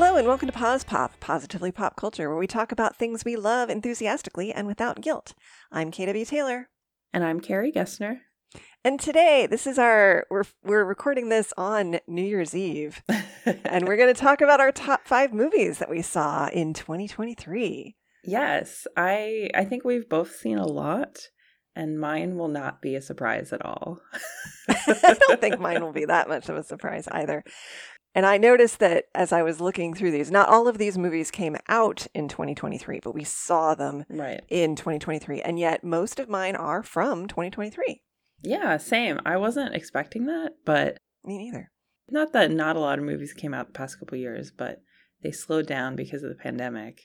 Hello and welcome to Pause Pop, positively pop culture, where we talk about things we love enthusiastically and without guilt. I'm KW Taylor. And I'm Carrie Gessner. And today, this is our we're we're recording this on New Year's Eve, and we're going to talk about our top five movies that we saw in 2023. yes, I I think we've both seen a lot, and mine will not be a surprise at all. I don't think mine will be that much of a surprise either. And I noticed that as I was looking through these, not all of these movies came out in 2023, but we saw them right. in 2023, and yet most of mine are from 2023. Yeah, same. I wasn't expecting that, but Me neither. not that not a lot of movies came out the past couple years, but they slowed down because of the pandemic,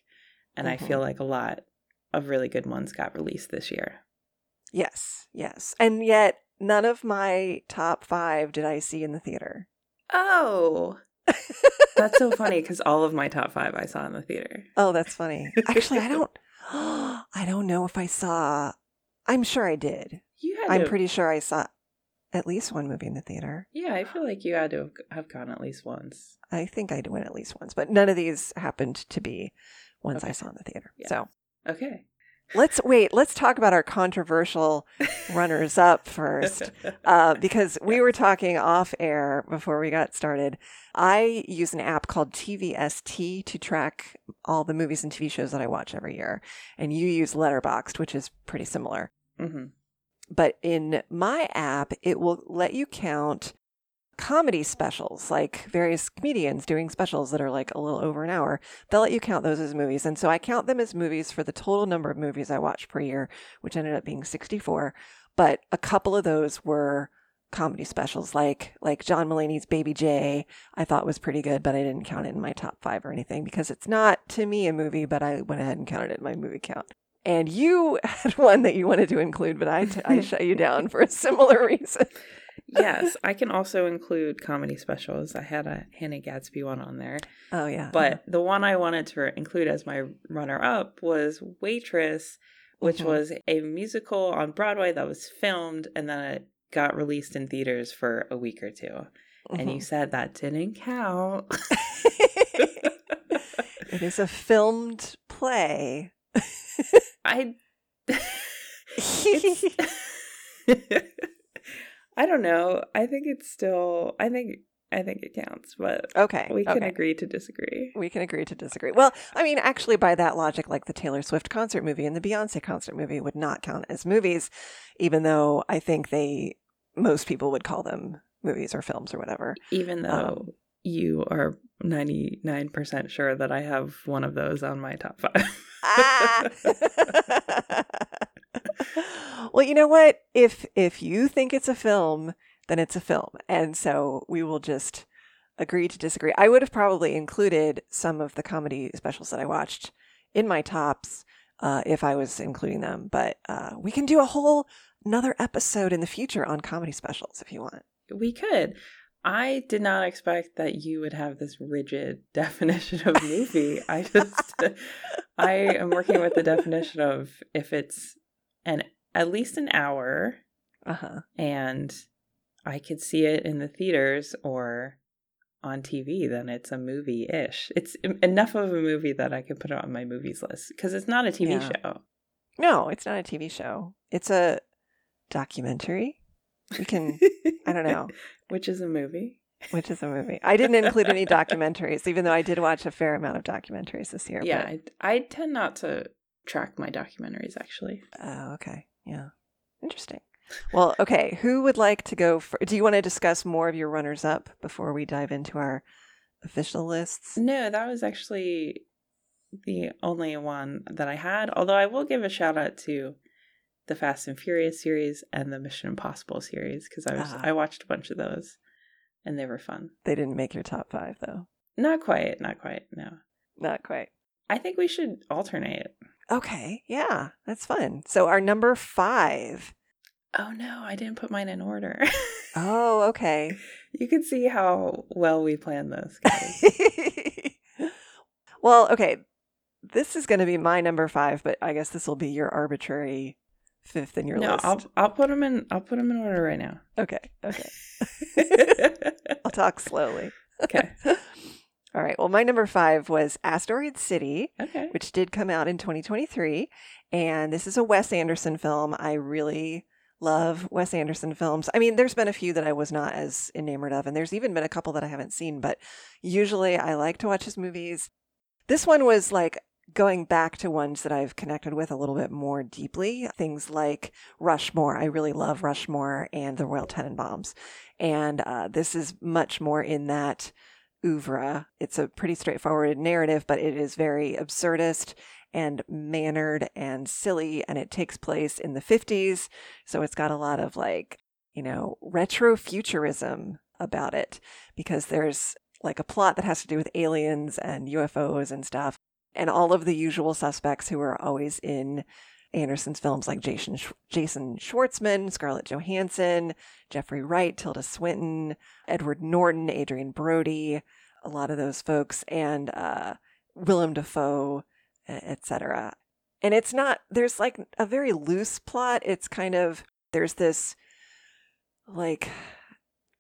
and I Mhm. feel like a lot of really good ones got released this year. Yes, yes. And yet none of my top five did I see in the theater. Oh, that's so funny because all of my top five I saw in the theater. Oh, that's funny. Actually, I don't I don't know if I saw I'm sure I did. You had I'm to, pretty sure I saw at least one movie in the theater. Yeah, I feel like you had to have- gone at least once. I think I went at least once, but none of these happened to be ones I saw in the theater. Yeah. So Okay. Let's wait. Let's talk about our controversial runners up first. uh, because we were talking off air before we got started. I use an app called TVST to track all the movies and TV shows that I watch every year, and you use Letterboxd, which is pretty similar. hmm But in my app, it will let you count comedy specials, like various comedians doing specials that are like a little over an hour. They'll let you count those as movies. And so I count them as movies for the total number of movies I watch per year, which ended up being 64. But a couple of those were comedy specials like like John Mulaney's Baby J I thought was pretty good but I didn't count it in my top 5 or anything because it's not to me a movie but I went ahead and counted it in my movie count. And you had one that you wanted to include but I, t- I shut you down for a similar reason. Yes, I can also include comedy specials. I had a Hannah Gadsby one on there. Oh yeah. But the one I wanted to include as my runner up was Waitress, which Mhm. was a musical on Broadway that was filmed and then it got released in theaters for a week or 2 And you Mhm. said that didn't count. it is a filmed play. I I don't know. I think it's still I think I think it counts, but okay. we can okay. agree to disagree. We can agree to disagree. Well, I mean, actually, by that logic, like the Taylor Swift concert movie and the Beyonce concert movie would not count as movies, even though I think they, most people would call them movies or films or whatever. Even though Um, you are 99% sure that I have one of those on my top 5. Ah! well, you know what? If if you think it's a film, then it's a film, and so we will just agree to disagree. I would have probably included some of the comedy specials that I watched in my tops uh, if I was including them, but uh, we can do a whole another episode in the future on comedy specials if you want. we could. I did not expect that you would have this rigid definition of movie. I just I am working with the definition of if it's an at least an hour Uh huh. and I could see it in the theaters or on TV, then it's a movie ish. It's enough of a movie that I could put it on my movies list because it's not a TV Yeah. show. No, it's not a TV show. It's a documentary. We can. I don't know. Which is a movie. Which is a movie. I didn't include any documentaries, even though I did watch a fair amount of documentaries this year. Yeah, I, I tend not to track my documentaries actually. Oh, okay. Yeah. Interesting. Well, okay. Who would like to go? For, do you want to discuss more of your runners up before we dive into our official lists? No, that was actually the only one that I had. Although I will give a shout out to the Fast and Furious series and the Mission Impossible series because I was Ah. I watched a bunch of those and they were fun. They didn't make your top five, though. Not quite, not quite. No, Not quite. I think we should alternate. Okay. Yeah. That's fun. So, our number five. Oh no, I didn't put mine in order. Oh, okay. you can see how well we planned this. well, okay. This is going to be my number five, but I guess this will be your arbitrary fifth in your no, list. I'll I'll put them in. I'll put them in order right now. Okay. Okay. I'll talk slowly. okay. All right. Well, my number five was Asteroid City, Okay. which did come out in 2023. And this is a Wes Anderson film. I really love Wes Anderson films. I mean, there's been a few that I was not as enamored of, and there's even been a couple that I haven't seen, but usually I like to watch his movies. This one was like going back to ones that I've connected with a little bit more deeply. Things like Rushmore. I really love Rushmore and the Royal Tenenbaums. And uh, this is much more in that oeuvre. It's a pretty straightforward narrative, but it is very absurdist and mannered and silly. And it takes place in the 50s. So it's got a lot of like, you know, retro futurism about it because there's like a plot that has to do with aliens and UFOs and stuff. And all of the usual suspects who are always in Anderson's films like Jason Jason Schwartzman, Scarlett Johansson, Jeffrey Wright, Tilda Swinton, Edward Norton, Adrien Brody, a lot of those folks, and uh, Willem Dafoe, etc. And it's not there's like a very loose plot. It's kind of there's this like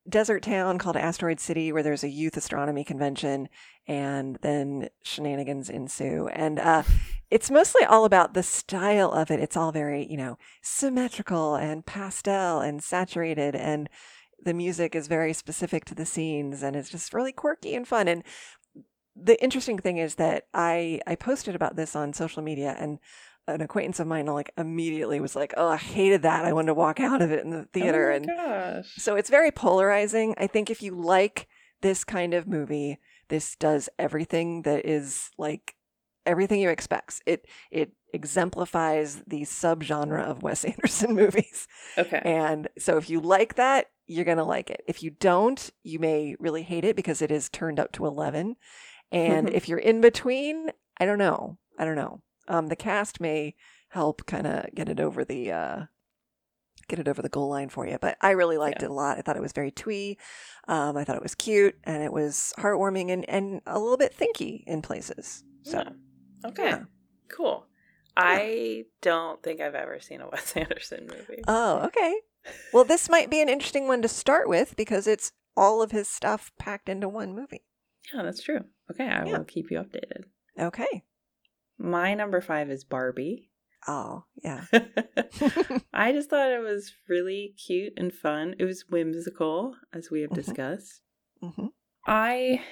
desert town called Asteroid City where there's a youth astronomy convention and then shenanigans ensue. And uh, it's mostly all about the style of it. It's all very, you know, symmetrical and pastel and saturated and the music is very specific to the scenes and it's just really quirky and fun. And the interesting thing is that I I posted about this on social media and an acquaintance of mine like immediately was like, "Oh, I hated that. I wanted to walk out of it in the theater." Oh and gosh. so it's very polarizing. I think if you like this kind of movie, this does everything that is like everything you expect. It it exemplifies the subgenre of Wes Anderson movies. Okay. And so if you like that, you're going to like it. If you don't, you may really hate it because it is turned up to 11. And if you're in between, I don't know. I don't know. Um, the cast may help kind of get it over the uh, get it over the goal line for you. But I really liked Yeah. it a lot. I thought it was very twee. Um, I thought it was cute and it was heartwarming and, and a little bit thinky in places. So Yeah. Okay. yeah. Cool. I don't think I've ever seen a Wes Anderson movie. Oh, okay. Well, this might be an interesting one to start with because it's all of his stuff packed into one movie. yeah, that's true. Okay, I will keep you updated. Okay. My number five is Barbie. Oh, yeah. I just thought it was really cute and fun. It was whimsical, as we have Mhm. discussed. hmm I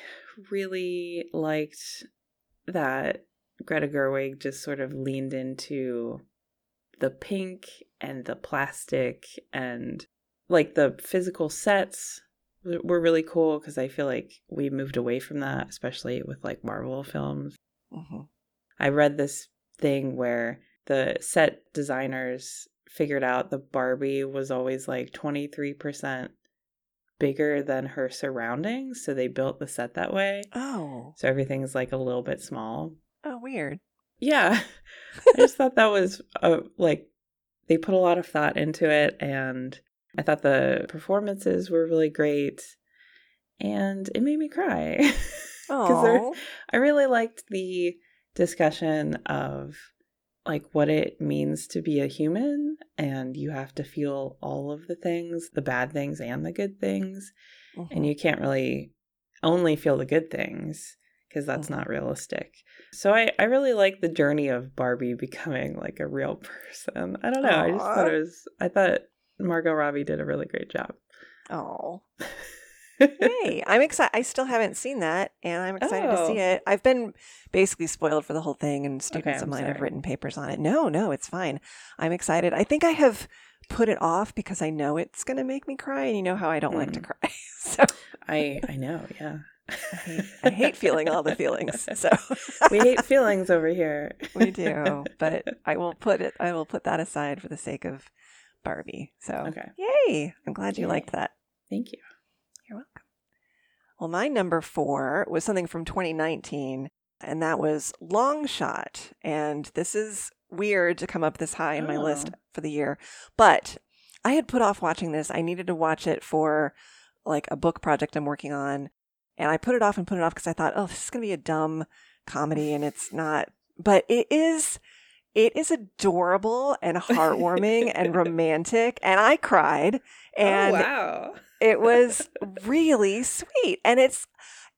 really liked that Greta Gerwig just sort of leaned into the pink and the plastic and like the physical sets were really cool because I feel like we moved away from that, especially with like Marvel films. hmm I read this thing where the set designers figured out the Barbie was always like 23% bigger than her surroundings. So they built the set that way. Oh, So everything's like a little bit small. oh, weird. Yeah. I just thought that was uh, like they put a lot of thought into it. And I thought the performances were really great. And it made me cry. Oh, I really liked the discussion of like what it means to be a human and you have to feel all of the things, the bad things and the good things, and you can't really only feel the good things because that's Mhm. not realistic. So I I really like the journey of Barbie becoming like a real person. I don't know. I just thought it was I thought Margot Robbie did a really great job. oh. Hey, I'm excited. I still haven't seen that, and I'm excited to see Oh. it. I've been basically spoiled for the whole thing, and students of I'm mine have written papers on it. No, no, it's fine. I'm excited. I think I have put it off because I know it's going to make me cry, and you know how I don't like to Mm. cry. So I I know, yeah. I hate, I hate feeling all the feelings. So we hate feelings over here. we do, but I will put it. I will put that aside for the sake of Barbie. So Okay. yay! I'm glad you Yay. liked that. Thank you. Well, my number four was something from 2019, and that was Long Shot. And this is weird to come up this high in my list Oh. for the year, but I had put off watching this. I needed to watch it for like a book project I'm working on, and I put it off and put it off because I thought, oh, this is going to be a dumb comedy, and it's not. But it is. It is adorable and heartwarming and romantic, and I cried. Oh, and oh, wow. It was really sweet and it's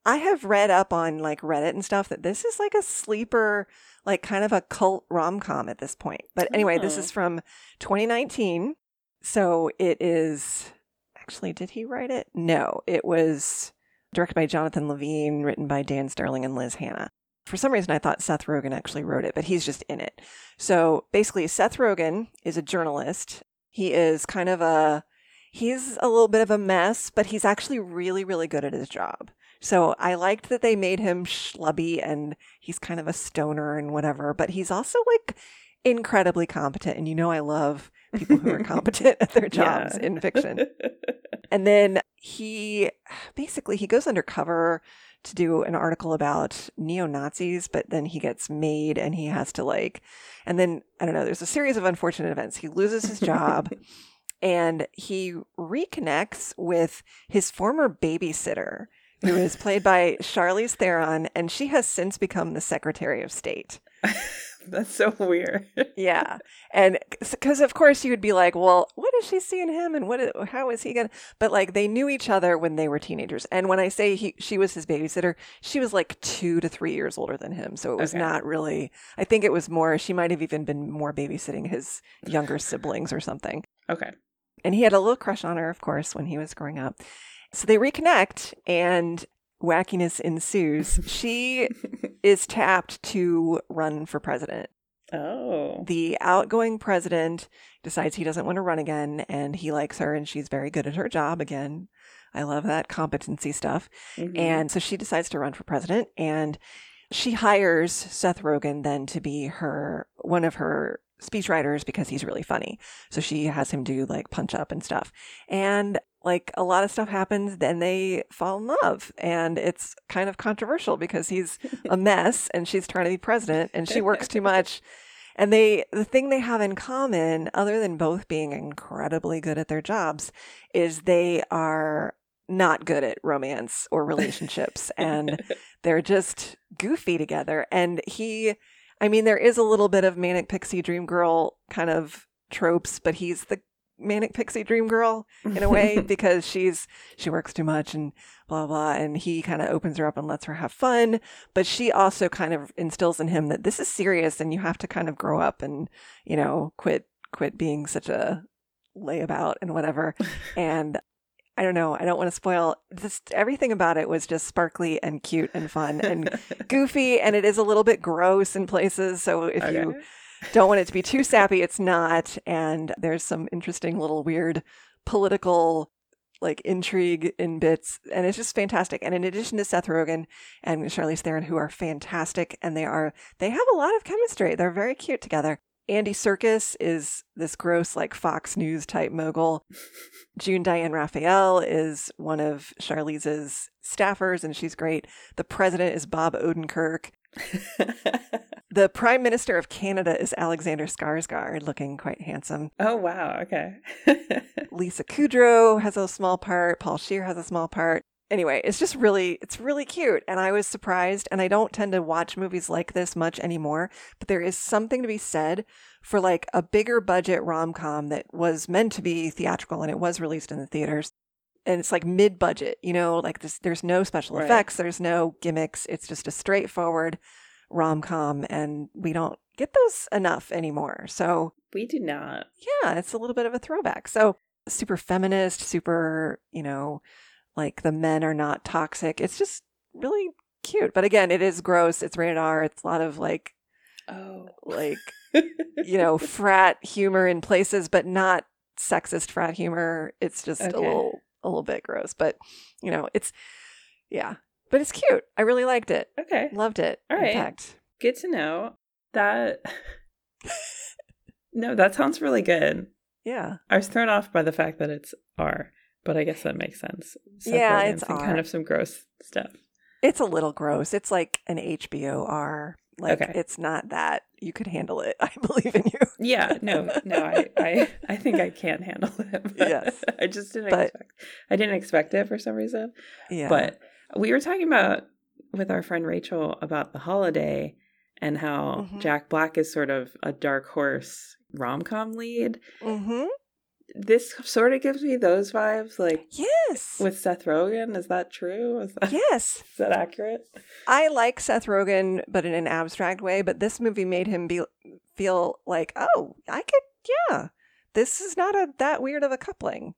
I have read up on like Reddit and stuff that this is like a sleeper, like kind of a cult rom com at this point. But anyway, this Oh. is from 2019. So it is actually, did he write it? No, it was directed by Jonathan Levine, written by Dan Sterling and Liz Hanna. For some reason, I thought Seth Rogen actually wrote it, but he's just in it. So basically, Seth Rogen is a journalist. He is kind of a, he's a little bit of a mess, but he's actually really, really good at his job. So I liked that they made him schlubby and he's kind of a stoner and whatever, but he's also like incredibly competent. And you know, I love people who are competent at their jobs Yeah. in fiction. And then he basically he goes undercover to do an article about neo Nazis, but then he gets made and he has to like, and then I don't know. There's a series of unfortunate events. He loses his job, and he reconnects with his former babysitter, who is played by Charlize Theron, and she has since become the Secretary of State. That's so weird. Yeah, and because of course you would be like, well, what is she seeing him, and what? is- How is he gonna? But like they knew each other when they were teenagers, and when I say he, she was his babysitter, she was like two to three years older than him, so it was Okay. not really. I think it was more. She might have even been more babysitting his younger siblings or something. Okay. And he had a little crush on her, of course, when he was growing up. So they reconnect, and wackiness ensues. She is tapped to run for president oh. the outgoing president decides he doesn't want to run again and he likes her and she's very good at her job again. I love that competency stuff. Mhm. And so she decides to run for president and she hires Seth Rogen then to be her one of her speechwriters because he's really funny. So she has him do like punch up and stuff. And like a lot of stuff happens, then they fall in love. And it's kind of controversial because he's a mess and she's trying to be president and she works too much. And they, the thing they have in common, other than both being incredibly good at their jobs, is they are not good at romance or relationships. and they're just goofy together. And he, I mean, there is a little bit of manic pixie dream girl kind of tropes, but he's the manic pixie dream girl in a way because she's she works too much and blah blah and he kind of opens her up and lets her have fun. But she also kind of instills in him that this is serious and you have to kind of grow up and you know quit quit being such a layabout and whatever. And I don't know. I don't want to spoil. Just everything about it was just sparkly and cute and fun and goofy, and it is a little bit gross in places. So if you don't want it to be too sappy, it's not. And there's some interesting little weird political like intrigue in bits, and it's just fantastic. And in addition to Seth Rogen and Charlize Theron, who are fantastic, and they are they have a lot of chemistry. They're very cute together. Andy Serkis is this gross like Fox News type mogul. June Diane Raphael is one of Charlize's staffers, and she's great. The president is Bob Odenkirk. The Prime Minister of Canada is Alexander Skarsgård, looking quite handsome. oh wow. Okay. Lisa Kudrow has a small part. Paul Scheer has a small part. Anyway, it's just really, it's really cute. And I was surprised. And I don't tend to watch movies like this much anymore. But there is something to be said for like a bigger budget rom com that was meant to be theatrical and it was released in the theaters. And it's like mid budget, you know, like this, there's no special Right. effects, there's no gimmicks. It's just a straightforward rom com. And we don't get those enough anymore. So we do not. yeah, it's a little bit of a throwback. So super feminist, super, you know, like the men are not toxic. It's just really cute. But again, it is gross. It's rated R. It's a lot of like Oh. like you know, frat humor in places, but not sexist frat humor. It's just Okay. a little a little bit gross. But you know, it's yeah. But it's cute. I really liked it. okay. Loved it. All in right. fact. Good to know. That No, that sounds really good. Yeah. I was thrown off by the fact that it's R, but I guess that makes sense. Yeah, Rogen's it's and R. kind of some gross stuff. It's a little gross. It's like an HBO R. Like Okay. it's not that you could handle it. I believe in you. Yeah, no, no, I, I, I think I can handle it. Yes. I just didn't But- expect. I didn't expect it for some reason. Yeah. But we were talking about with our friend Rachel about the holiday and how Mhm. Jack Black is sort of a dark horse rom com lead. hmm this sort of gives me those vibes, like Yes. with Seth Rogen. Is that true? Is that, yes. is that accurate? I like Seth Rogen, but in an abstract way. But this movie made him be feel like, oh, I could, yeah, this is not a that weird of a coupling.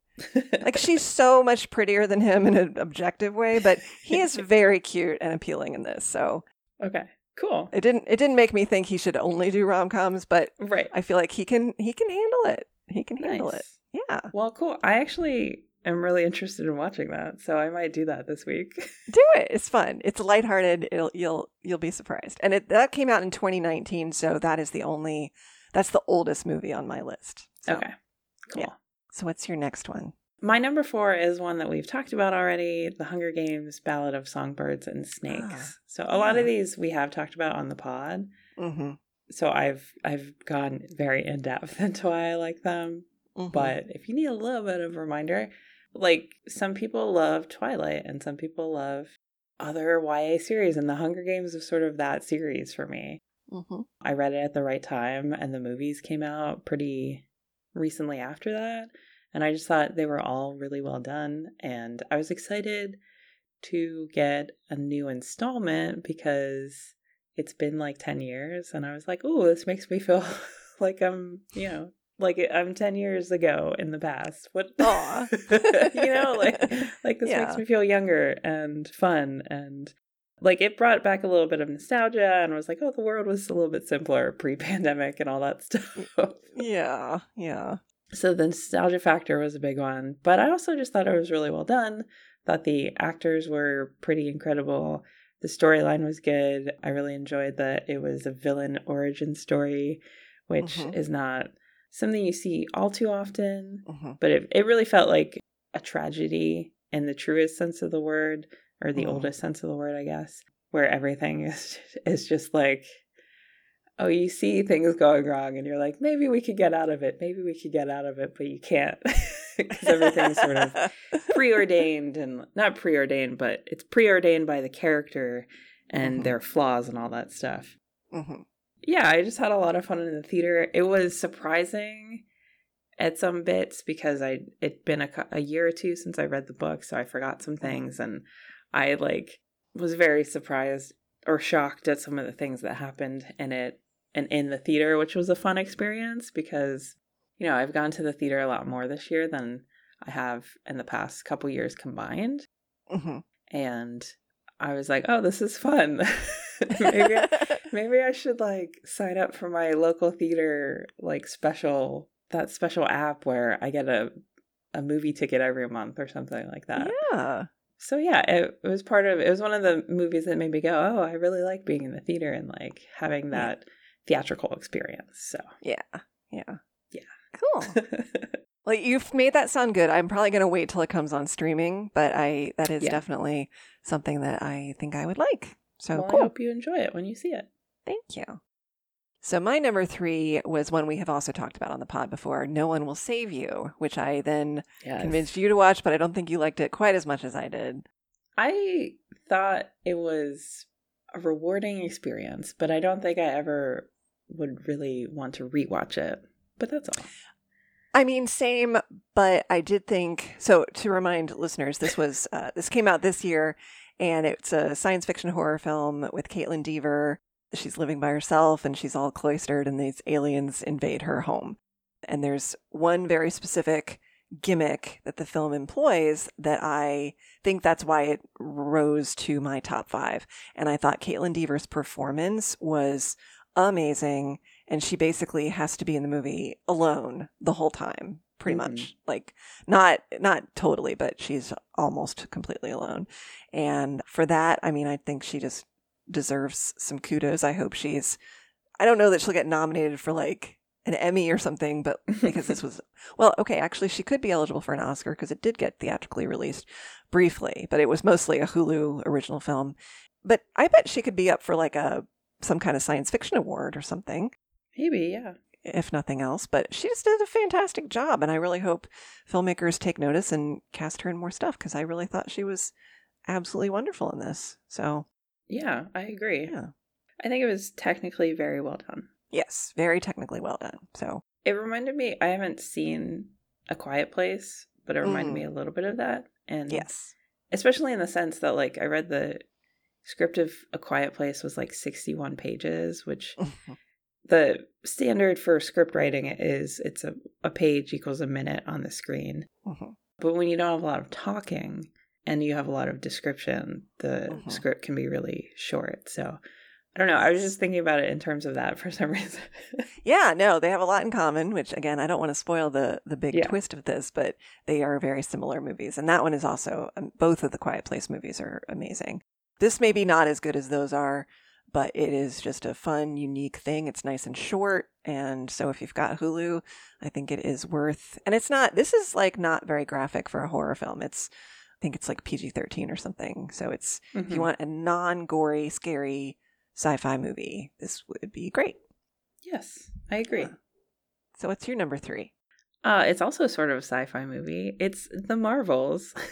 Like she's so much prettier than him in an objective way, but he is very cute and appealing in this. So okay, cool. it didn't it didn't make me think he should only do rom coms, but Right. I feel like he can he can handle it. He can handle it. Yeah, Well, cool. I actually am really interested in watching that, so I might do that this week. do it. It's fun. It's lighthearted. It'll you'll you'll be surprised. And it that came out in 2019, so that is the only that's the oldest movie on my list. So, okay, cool. yeah. So what's your next one? My number four is one that we've talked about already The Hunger Games Ballad of Songbirds and Snakes. Ah, so, a lot of these we have talked about on the pod. Mm-hmm. So, I've I've gone very in depth into why I like them. Mm-hmm. But if you need a little bit of a reminder, like some people love Twilight and some people love other YA series, and The Hunger Games is sort of that series for me. Mm-hmm. I read it at the right time, and the movies came out pretty recently after that. And I just thought they were all really well done. And I was excited to get a new installment because it's been like 10 years. And I was like, oh, this makes me feel like I'm, you know, like I'm 10 years ago in the past. What? Aw. you know, like, like this Yeah. makes me feel younger and fun and like it brought back a little bit of nostalgia and I was like, oh, the world was a little bit simpler pre-pandemic and all that stuff. Yeah, yeah. so the nostalgia factor was a big one, but I also just thought it was really well done. Thought the actors were pretty incredible. The storyline was good. I really enjoyed that it was a villain origin story, which Mhm. is not something you see all too often Mm-hmm. but it, it really felt like a tragedy in the truest sense of the word or the Mhm. oldest sense of the word i guess where everything is is just like oh you see things going wrong and you're like maybe we could get out of it maybe we could get out of it but you can't because everything's sort of preordained and not preordained but it's preordained by the character and Mhm. their flaws and all that stuff hmm yeah, I just had a lot of fun in the theater. It was surprising at some bits because I it'd been a, a year or two since I read the book, so I forgot some things, and I like was very surprised or shocked at some of the things that happened in it and in the theater, which was a fun experience because you know I've gone to the theater a lot more this year than I have in the past couple years combined, hmm and I was like, oh, this is fun. maybe I, maybe I should like sign up for my local theater like special that special app where I get a a movie ticket every month or something like that. yeah. So yeah, it, it was part of it was one of the movies that made me go, "Oh, I really like being in the theater and like having that theatrical experience." So Yeah. Yeah. Cool. Like you've made that sound good. I'm probably going to wait till it comes on streaming, but I that is Yeah. definitely something that I think I would like. So well, I hope you enjoy it when you see it. Thank you. So my number 3 was one we have also talked about on the pod before, No One Will Save You, which I then Yes. convinced you to watch, but I don't think you liked it quite as much as I did. I thought it was a rewarding experience, but I don't think I ever would really want to rewatch it. But that's all. I mean, same, but I did think so. To remind listeners, this was uh, this came out this year, and it's a science fiction horror film with Kaitlyn Dever. She's living by herself, and she's all cloistered, and these aliens invade her home. And there's one very specific gimmick that the film employs that I think that's why it rose to my top five. And I thought Kaitlyn Dever's performance was amazing and she basically has to be in the movie alone the whole time pretty Mhm. much. Like not not totally but she's almost completely alone. And for that i mean i think she just deserves some kudos. I hope she's i don't know that she'll get nominated for like an emmy or something but because this was well okay actually she could be eligible for an oscar because it did get theatrically released briefly but it was mostly a hulu original film. But i bet she could be up for like a some kind of science fiction award or something Maybe, yeah. if nothing else. But she just did a fantastic job, and I really hope filmmakers take notice and cast her in more stuff because I really thought she was absolutely wonderful in this. So Yeah, I agree. yeah, I think it was technically very well done. yes, very technically well done. So It reminded me, I haven't seen A Quiet Place, but it reminded Mm. me a little bit of that. And Yes. especially in the sense that like I read the script of A Quiet Place was like 61 pages, which the standard for script writing is it's a, a page equals a minute on the screen. Mhm. But when you don't have a lot of talking and you have a lot of description, the Mhm. script can be really short. So I don't know. I was just thinking about it in terms of that for some reason. Yeah, no, they have a lot in common, which again, I don't want to spoil the the big Yeah. twist of this, but they are very similar movies. And that one is also um, both of the Quiet Place movies are amazing. This may be not as good as those are, but it is just a fun, unique thing. It's nice and short, and so if you've got Hulu, I think it is worth. And it's not. This is like not very graphic for a horror film. It's I think it's like PG thirteen or something. So it's if you Mhm. want a non gory, scary sci-fi movie, this would be great. yes, I agree. Yeah. So what's your number three? Uh, it's also sort of a sci-fi movie. It's The Marvels.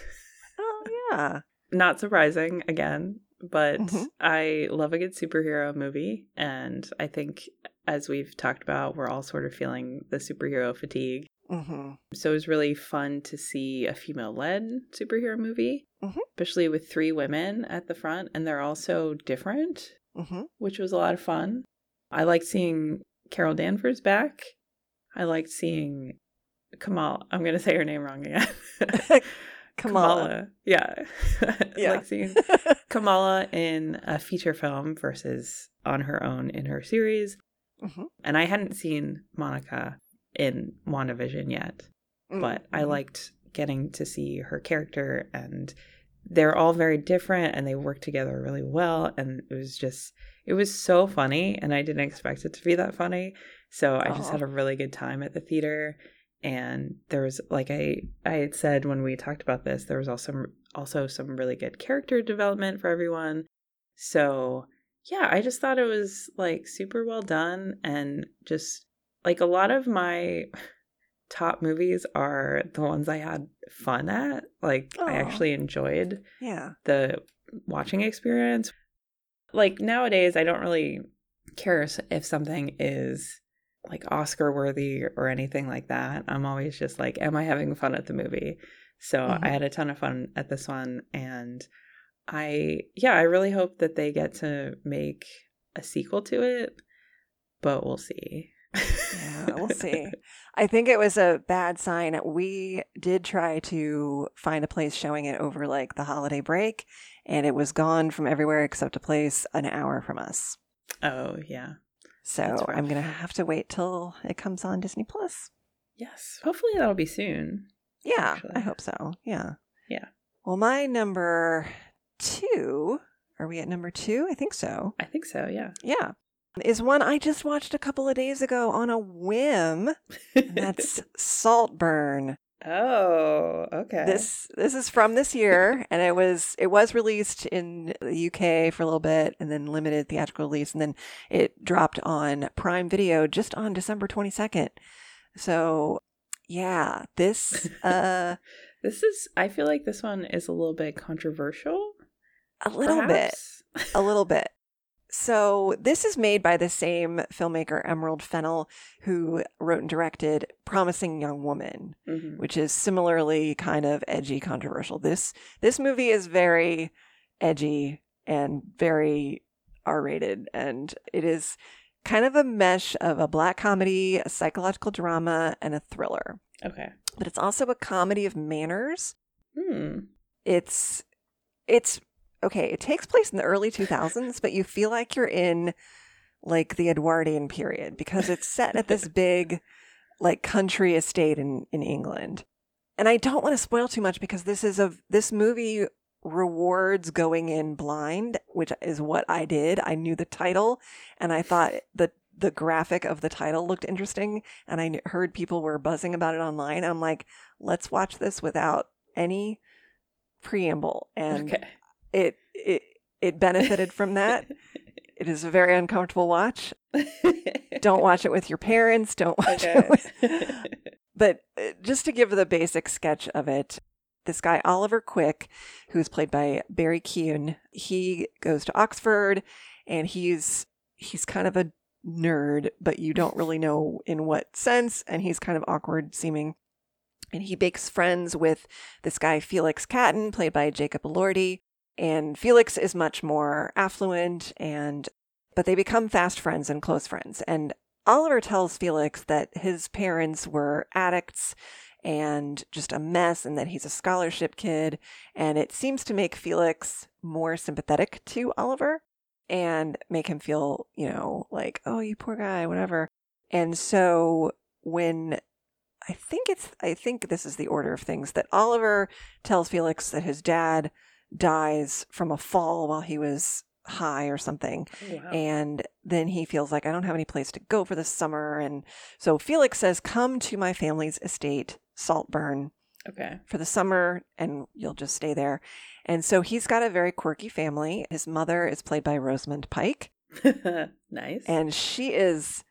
Oh yeah. Not surprising again, but Mhm. I love a good superhero movie, and I think as we've talked about, we're all sort of feeling the superhero fatigue. hmm So it was really fun to see a female-led superhero movie, Mhm. especially with three women at the front, and they're all so different, hmm which was a lot of fun. I liked seeing Carol Danvers back. I liked seeing Kamala. I'm going to say her name wrong again. Kamala. Yeah. Yeah. like seeing Kamala in a feature film versus on her own in her series. Mhm. And I hadn't seen Monica in WandaVision yet, but I Mhm. liked getting to see her character and they're all very different and they work together really well and it was just it was so funny and I didn't expect it to be that funny. So I just had a really good time at the theater and there was like I I had said when we talked about this there was also also some really good character development for everyone. So yeah, I just thought it was like super well done and just like a lot of my top movies are the ones I had fun at. Like I actually enjoyed Yeah. the watching experience. Like nowadays, I don't really care if something is like Oscar worthy or anything like that. I'm always just like, am I having fun at the movie? So Mhm. I had a ton of fun at this one. And I, yeah, I really hope that they get to make a sequel to it, but we'll see. Yeah, we'll see. I think it was a bad sign. We did try to find a place showing it over like the holiday break, and it was gone from everywhere except a place an hour from us. oh, yeah. So I'm gonna have to wait till it comes on Disney Plus. Yes. Hopefully that'll be soon. Yeah, I hope so. Yeah. Yeah. Well, my number two. Are we at number two? I think so. I think so, yeah. Yeah. Is one I just watched a couple of days ago on a whim. That's Saltburn. Oh, okay. This this is from this year, and it was it was released in the UK for a little bit, and then limited theatrical release, and then it dropped on Prime Video just on December twenty second. So, yeah, this uh This is I feel like this one is a little bit controversial. a little bit, a little bit. So this is made by the same filmmaker Emerald Fennell, who wrote and directed "Promising Young Woman," Mhm. which is similarly kind of edgy, controversial. This this movie is very edgy and very R-rated, and it is kind of a mesh of a black comedy, a psychological drama, and a thriller. Okay. But it's also a comedy of manners. Hmm. It's it's okay. It takes place in the early 2000s, but you feel like you're in like the Edwardian period because it's set at this big like country estate in in England. And I don't want to spoil too much because this is a this movie rewards going in blind, which is what I did. I knew the title and I thought the the graphic of the title looked interesting and I heard people were buzzing about it online. I'm like, let's watch this without any preamble and okay. It it it benefited from that. It is a very uncomfortable watch. Don't watch it with your parents. Don't watch Okay. it with but uh, just to give the basic sketch of it, this guy Oliver Quick, who's played by Barry Keoghan, he goes to Oxford, and he's he's kind of a nerd, but you don't really know in what sense, and he's kind of awkward seeming. And he makes friends with this guy, Felix Catton, played by Jacob Elordi. And Felix is much more affluent and but they become fast friends and close friends. And Oliver tells Felix that his parents were addicts and just a mess and that he's a scholarship kid. And it seems to make Felix more sympathetic to Oliver and make him feel, you know, like, oh, you poor guy, whatever. And so when I think it's, I think this is the order of things that Oliver tells Felix that his dad dies from a fall while he was high or something. Oh, wow. And then he feels like I don't have any place to go for the summer. And so Felix says, Come to my family's estate, Saltburn, okay. for the summer, and you'll just stay there. And so he's got a very quirky family. His mother is played by Rosamund Pike, nice. and she is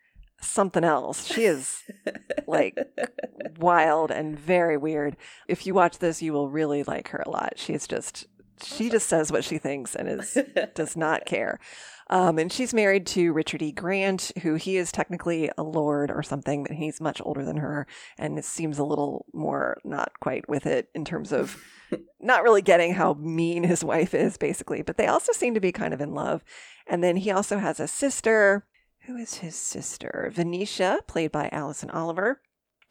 something else. She is like wild and very weird. If you watch this, you will really like her a lot. She's just she just says what she thinks and is does not care. Um, and she's married to Richard E. Grant, who he is technically a lord or something, but he's much older than her, and it seems a little more not quite with it in terms of not really getting how mean his wife is, basically. But they also seem to be kind of in love. And then he also has a sister. Who is his sister? Venetia, played by Alison Oliver.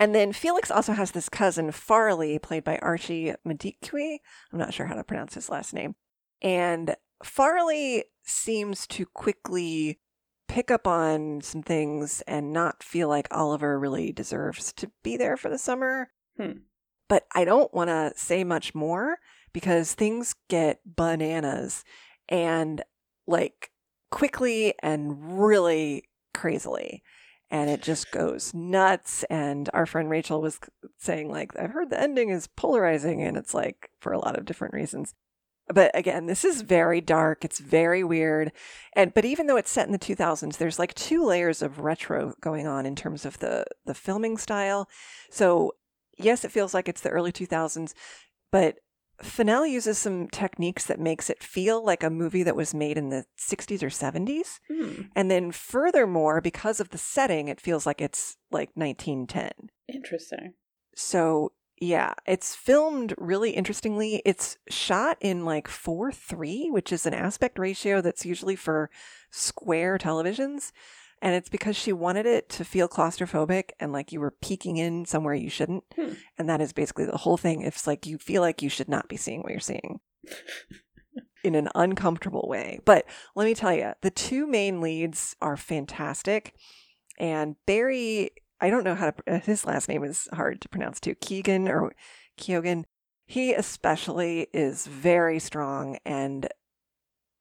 And then Felix also has this cousin, Farley, played by Archie Madekwe. I'm not sure how to pronounce his last name. And Farley seems to quickly pick up on some things and not feel like Oliver really deserves to be there for the summer. Hmm. But I don't want to say much more because things get bananas and like quickly and really crazily and it just goes nuts. And our friend Rachel was saying, like, I've heard the ending is polarizing, and it's like for a lot of different reasons. But again, this is very dark. It's very weird. And but even though it's set in the 2000s, there's like two layers of retro going on in terms of the the filming style. So, yes, it feels like it's the early 2000s, but Fennell uses some techniques that makes it feel like a movie that was made in the 60s or 70s. Hmm. And then furthermore, because of the setting, it feels like it's like 1910. Interesting. So, yeah, it's filmed really interestingly. It's shot in like 4 3, which is an aspect ratio that's usually for square televisions. And it's because she wanted it to feel claustrophobic and like you were peeking in somewhere you shouldn't. Hmm. And that is basically the whole thing. It's like you feel like you should not be seeing what you're seeing in an uncomfortable way. But let me tell you, the two main leads are fantastic. And Barry, I don't know how to, his last name is hard to pronounce too. Keegan or Keoghan. He especially is very strong and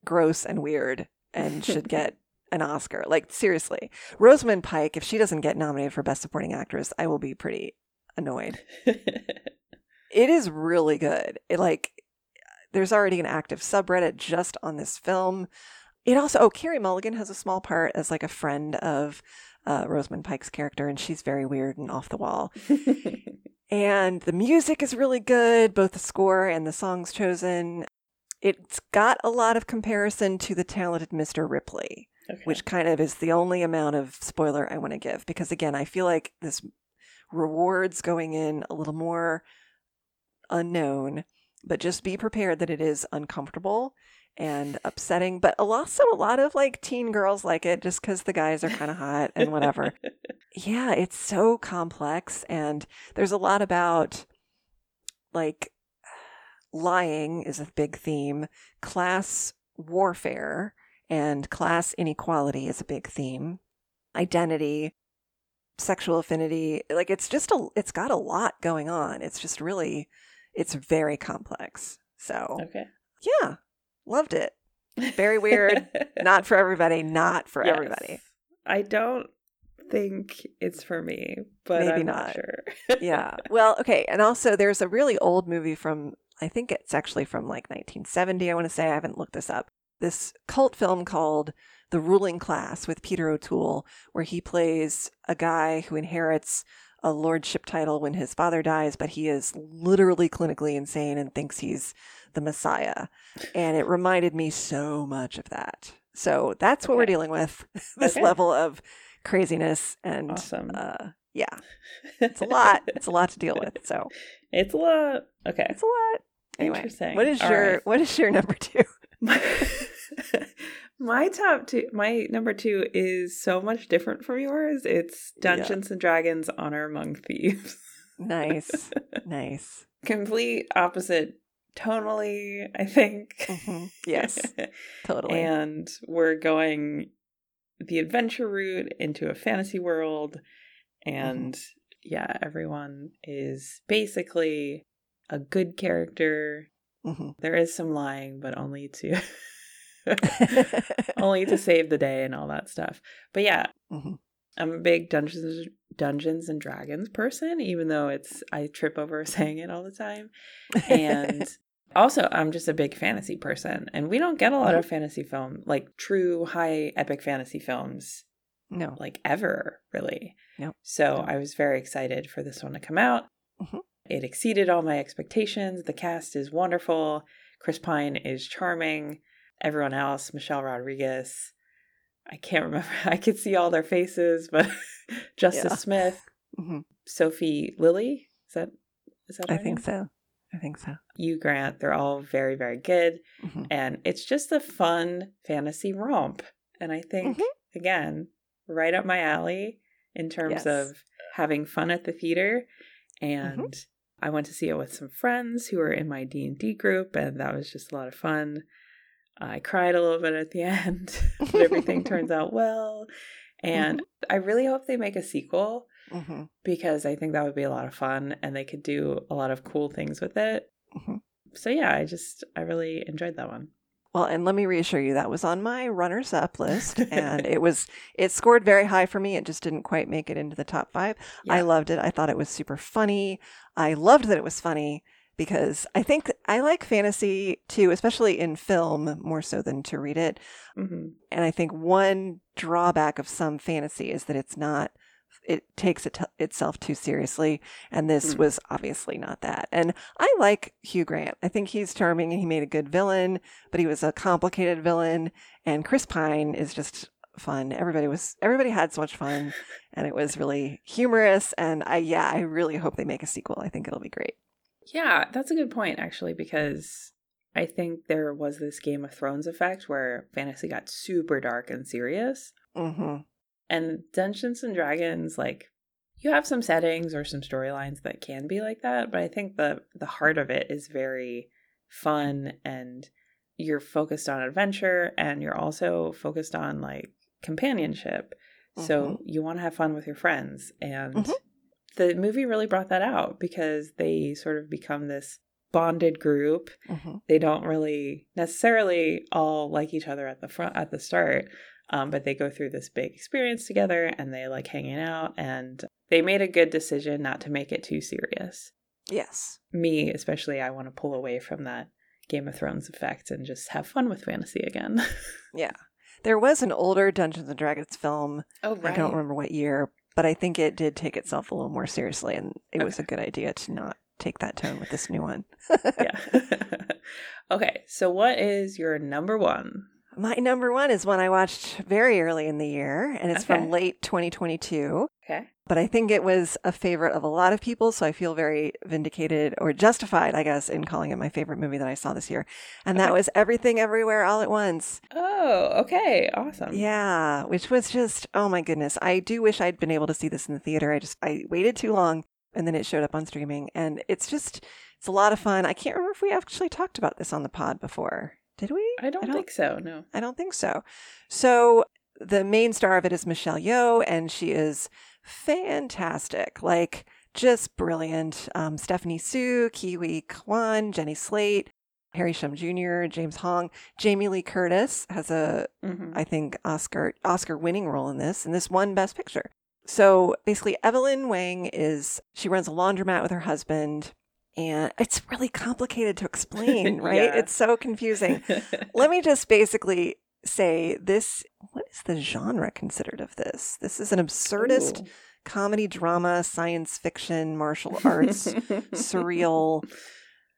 gross and weird and should get an Oscar. Like, seriously. Rosamund Pike, if she doesn't get nominated for Best Supporting Actress, I will be pretty annoyed. It is really good. It like there's already an active subreddit just on this film. It also oh Carey Mulligan has a small part as like a friend of uh, Rosamund Pike's character, and she's very weird and off the wall. And the music is really good, both the score and the songs chosen. It's got a lot of comparison to the talented Mr. Ripley, okay. which kind of is the only amount of spoiler I want to give because again, I feel like this rewards going in a little more unknown, but just be prepared that it is uncomfortable and upsetting. But also a lot of like teen girls like it just because the guys are kind of hot and whatever. yeah, it's so complex and there's a lot about like lying is a big theme, class warfare and class inequality is a big theme, identity, sexual affinity. Like it's just a it's got a lot going on. It's just really it's very complex. So, okay. yeah, loved it. Very weird, not for everybody, not for Yes. everybody. I don't think it's for me, but Maybe I'm not, not. sure. yeah. Well, okay. And also, there's a really old movie from, I think it's actually from like 1970, I want to say. I haven't looked this up. This cult film called The Ruling Class with Peter O'Toole, where he plays a guy who inherits a lordship title when his father dies, but he is literally clinically insane and thinks he's the Messiah. And it reminded me so much of that. So that's what we're dealing with this Okay. level of craziness and Awesome. uh, Yeah. It's a lot. it's a lot to deal with. So it's a lot. Okay. It's a lot. Anyway, Interesting. what is All your right. what is your number two? my, top two my number two is so much different from yours it's Yeah. dungeons and dragons honor among thieves Nice. nice. complete opposite tonally i think Mhm. Yes, totally. and we're going the adventure route into a fantasy world and yeah everyone is basically a good character Mhm. there is some lying but only to only to save the day and all that stuff. But yeah, Mhm. I'm a big Dungeons Dungeons and Dragons person, even though it's I trip over saying it all the time. And also, I'm just a big fantasy person, and we don't get a lot of fantasy film, like true high epic fantasy films, no. like ever really. No. So No. I was very excited for this one to come out. Mhm. It exceeded all my expectations. The cast is wonderful. Chris Pine is charming. Everyone else, Michelle Rodriguez. I can't remember. I could see all their faces, but Justice Yeah. Smith, Mhm. Sophia Lillis. Is that is that? I think name? so. I think so. Hugh Grant. They're all very very good, Mhm. and it's just a fun fantasy romp. And I think Mhm. again, right up my alley in terms Yes. of having fun at the theater. Mm-hmm. And I went to see it with some friends who were in my D and D group, and that was just a lot of fun. I cried a little bit at the end, but everything turns out well. And I really hope they make a sequel Mhm. because I think that would be a lot of fun and they could do a lot of cool things with it. Mhm. So yeah, I just I really enjoyed that one. Well, and let me reassure you that was on my runners up list and it was it scored very high for me. It just didn't quite make it into the top 5. I loved it. I thought it was super funny. I loved that it was funny because I think I like fantasy too, especially in film more so than to read it. hmm And I think one drawback of some fantasy is that it's not it takes it itself too seriously and this Mm. was obviously not that. And I like Hugh Grant. I think he's charming and he made a good villain, but he was a complicated villain and Chris Pine is just fun. Everybody was everybody had so much fun and it was really humorous and I yeah, I really hope they make a sequel. I think it'll be great. Yeah, that's a good point actually because I think there was this Game of Thrones effect where fantasy got super dark and serious. Mhm. And Dungeons and Dragons, like you have some settings or some storylines that can be like that, but I think the the heart of it is very fun and you're focused on adventure and you're also focused on like companionship. So you want to have fun with your friends and Mhm. The movie really brought that out because they sort of become this bonded group Mhm. they don't really necessarily all like each other at the front at the start um, but they go through this big experience together and they like hanging out and they made a good decision not to make it too serious Yes. me especially i want to pull away from that game of thrones effect and just have fun with fantasy again Yeah. There was an older Dungeons and Dragons film oh right. I don't remember what year, but I think it did take itself a little more seriously, and it was a good idea to not take that tone with this new one. yeah. Okay so what is your number one? My number one is one I watched very early in the year, and it's from late 2022. okay But I think it was a favorite of a lot of people, so I feel very vindicated or justified, I guess, in calling it my favorite movie that I saw this year. And that Okay. was Everything Everywhere All at Once. oh okay awesome Yeah, which was just oh my goodness. I do wish I'd been able to see this in the theater. I just I waited too long and then it showed up on streaming and it's just it's a lot of fun. I can't remember if we actually talked about this on the pod before. Did we? I don't, I don't- think so no I don't think so. So the main star of it is Michelle Yeoh and she is fantastic. Like just brilliant. Um, Stephanie Hsu, Kiwi Kwan, Jenny Slate, Harry Shum Jr., James Hong, Jamie Lee Curtis has a Mhm. I think Oscar Oscar winning role in this, and this won Best Picture. So basically, Evelyn Wang is she runs a laundromat with her husband, and it's really complicated to explain, right? Yeah. It's so confusing. Let me just basically say this: is the genre considered of this? This is an absurdist Ooh. comedy drama, science fiction, martial arts, surreal.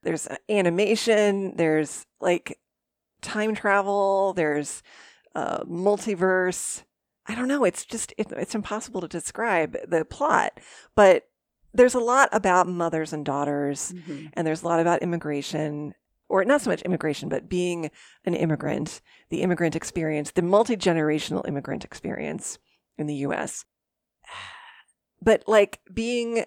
There's animation. There's like time travel. There's uh, multiverse. I don't know. It's just it, it's impossible to describe the plot, but there's a lot about mothers and daughters, Mhm. and there's a lot about immigration, or not so much immigration, but being an immigrant, the immigrant experience, the multi generational immigrant experience in the U.S. But like being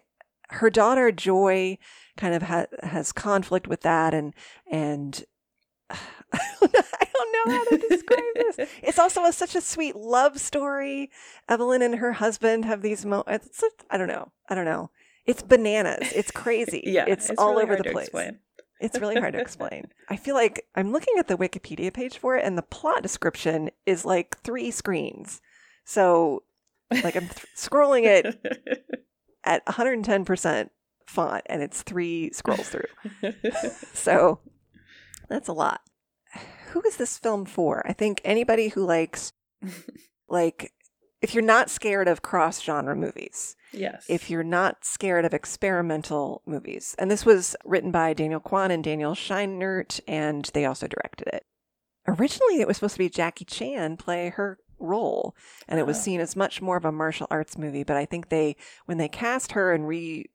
her daughter Joy, kind of ha- has conflict with that, and and I don't know how to describe this. It's also a, such a sweet love story. Evelyn and her husband have these moments. It's, I don't know. I don't know. It's bananas. It's crazy. yeah, it's, all really over the place. explain. It's really hard to explain. I feel like I'm looking at the Wikipedia page for it, and the plot description is like three screens. So, like, I'm th- scrolling it at 110% font, and it's three scrolls through. So, that's a lot. Who is this film for? I think anybody who likes, like, if you're not scared of cross genre movies, yes. if you're not scared of experimental movies. And this was written by Daniel Kwan and Daniel Scheinert, and they also directed it. Originally, it was supposed to be Jackie Chan play her role, and it was Oh. seen as much more of a martial arts movie. But I think they, when they cast her and re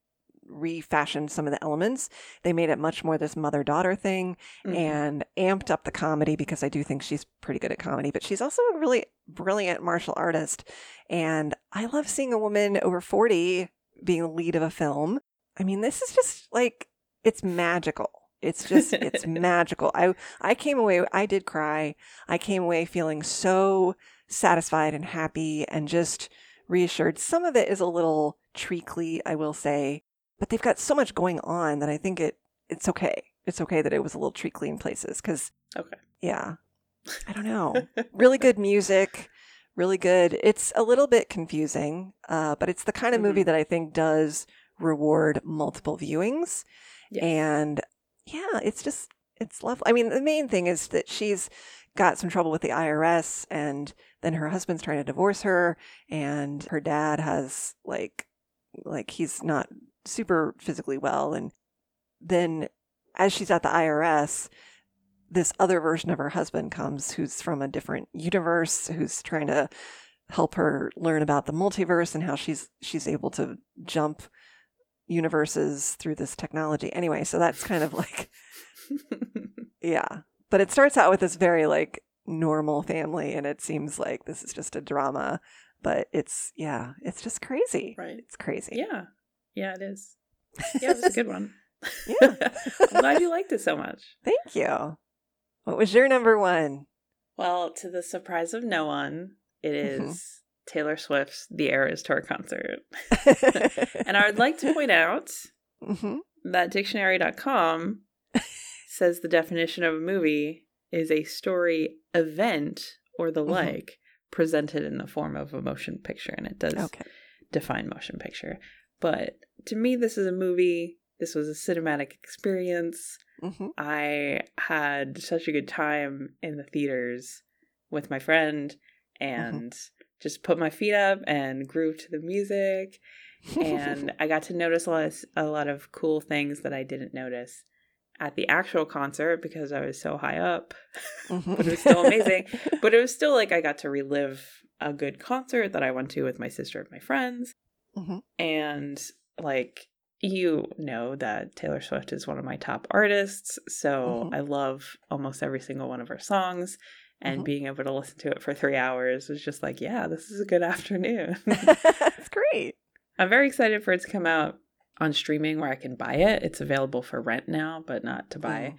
refashioned some of the elements, they made it much more this mother daughter thing Mhm. and amped up the comedy because I do think she's pretty good at comedy, but she's also a really brilliant martial artist. And I love seeing a woman over 40 being the lead of a film. I mean, this is just like it's magical. It's just it's magical. I I came away I did cry. I came away feeling so satisfied and happy and just reassured. Some of it is a little treacly, I will say, but they've got so much going on that I think it it's okay. It's okay that it was a little treacly in places because okay. yeah, I don't know. really good music, really good. It's a little bit confusing, uh, but it's the kind of movie Mhm. that I think does reward multiple viewings. Yes. And yeah, it's just it's lovely. I mean, the main thing is that she's got some trouble with the IRS, and then her husband's trying to divorce her, and her dad has like like he's not super physically well, and then as she's at the IRS, this other version of her husband comes who's from a different universe, who's trying to help her learn about the multiverse and how she's she's able to jump universes through this technology. Anyway, so that's kind of like yeah. But it starts out with this very like normal family and it seems like this is just a drama, but it's yeah, it's just crazy. right. It's crazy. Yeah. Yeah, it is. Yeah, it was a good one. Yeah. I'm glad you liked it so much. Thank you. What was your number one? Well, to the surprise of no one, it is Mhm. Taylor Swift's The Eras Tour concert. And I would like to point out hmm that dictionary.com says the definition of a movie is a story event or the Mhm. like presented in the form of a motion picture and it does Okay. define motion picture but to me this is a movie this was a cinematic experience hmm i had such a good time in the theaters with my friend and just put my feet up and groove to the music and I got to notice a lot of, a lot of cool things that I didn't notice at the actual concert because I was so high up. Mhm. but it was still amazing. But it was still like I got to relive a good concert that I went to with my sister and my friends. Mhm. And like you know that Taylor Swift is one of my top artists, so Mhm. I love almost every single one of her songs. And Mhm. being able to listen to it for three hours was just like, yeah, this is a good afternoon. That's great. I'm very excited for it to come out on streaming where I can buy it. It's available for rent now, but not to buy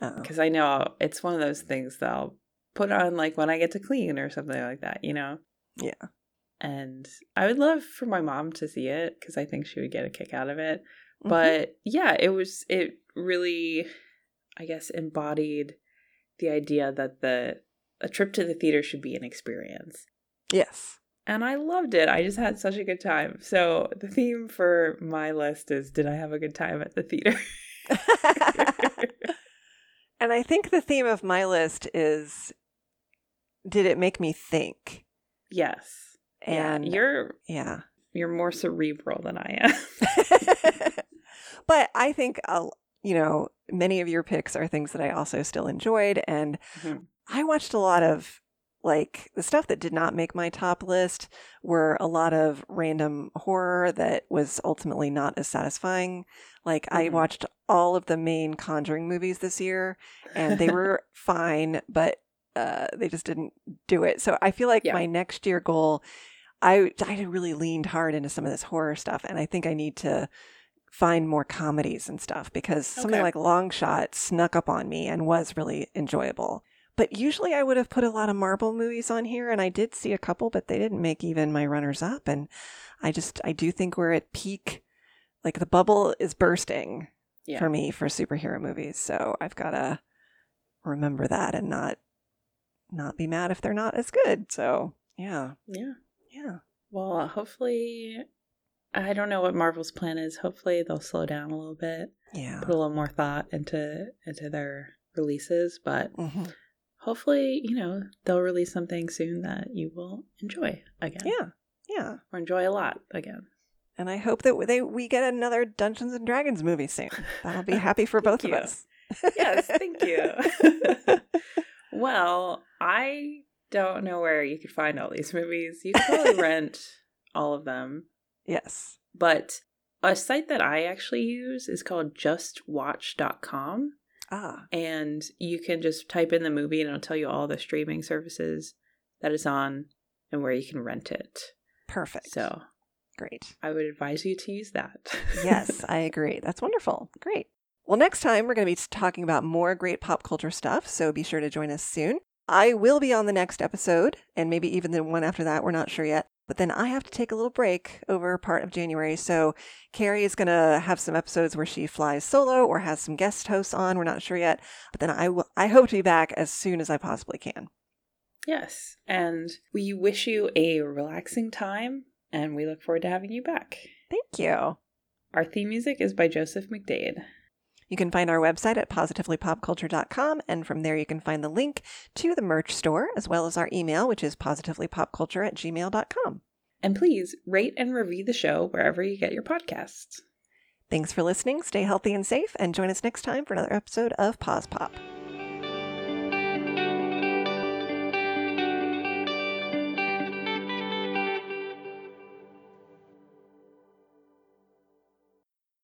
Oh. because I know I'll, it's one of those things that I'll put on like when I get to clean or something like that, you know? Yeah. And I would love for my mom to see it because I think she would get a kick out of it. Mhm. But yeah, it was, it really, I guess, embodied the idea that the, a trip to the theater should be an experience yes. and I loved it. I just had such a good time. So the theme for my list is Did I have a good time at the theater? and I think the theme of my list is did it make me think? yes. And yeah, you're yeah. you're more cerebral than I am. but I think uh, you know, many of your picks are things that I also still enjoyed and Mhm. I watched a lot of like the stuff that did not make my top list were a lot of random horror that was ultimately not as satisfying. Like I Mhm. watched all of the main Conjuring movies this year and they were fine, but uh, they just didn't do it. So I feel like Yeah. my next year goal, I I really leaned hard into some of this horror stuff, and I think I need to find more comedies and stuff because something like Long Shot snuck up on me and was really enjoyable. But usually I would have put a lot of Marvel movies on here, and I did see a couple, but they didn't make even my runners up. And I just I do think we're at peak, like the bubble is bursting Yeah. for me for superhero movies. So I've got to remember that and not not be mad if they're not as good. So yeah, Yeah. Yeah, Well, uh, hopefully, I don't know what Marvel's plan is. Hopefully, they'll slow down a little bit, yeah. put a little more thought into into their releases. But hmm hopefully, you know, they'll release something soon that you will enjoy again. Yeah, yeah. or enjoy a lot again. And I hope that they we get another Dungeons and Dragons movie soon. That'll be happy for both of us. Yes, thank you. well, I don't know where you could find all these movies. You could probably rent all of them. yes. But a site that I actually use is called justwatch.com. Ah, And you can just type in the movie and it'll tell you all the streaming services that it's on and where you can rent it. perfect. So great. I would advise you to use that. Yes, I agree. That's wonderful. Great. Well, next time we're going to be talking about more great pop culture stuff, so be sure to join us soon. I will be on the next episode, and maybe even the one after that. We're not sure yet. But then I have to take a little break over part of January. So Carrie is going to have some episodes where she flies solo or has some guest hosts on. We're not sure yet. But then I will- I hope to be back as soon as I possibly can. yes. And we wish you a relaxing time and we look forward to having you back. Thank you. Our theme music is by Joseph McDade. You can find our website at positivelypopculture.com, and from there you can find the link to the merch store, as well as our email, which is positivelypopculture at gmail.com. And please rate and review the show wherever you get your podcasts. Thanks for listening, stay healthy and safe, and join us next time for another episode of Pause Pop.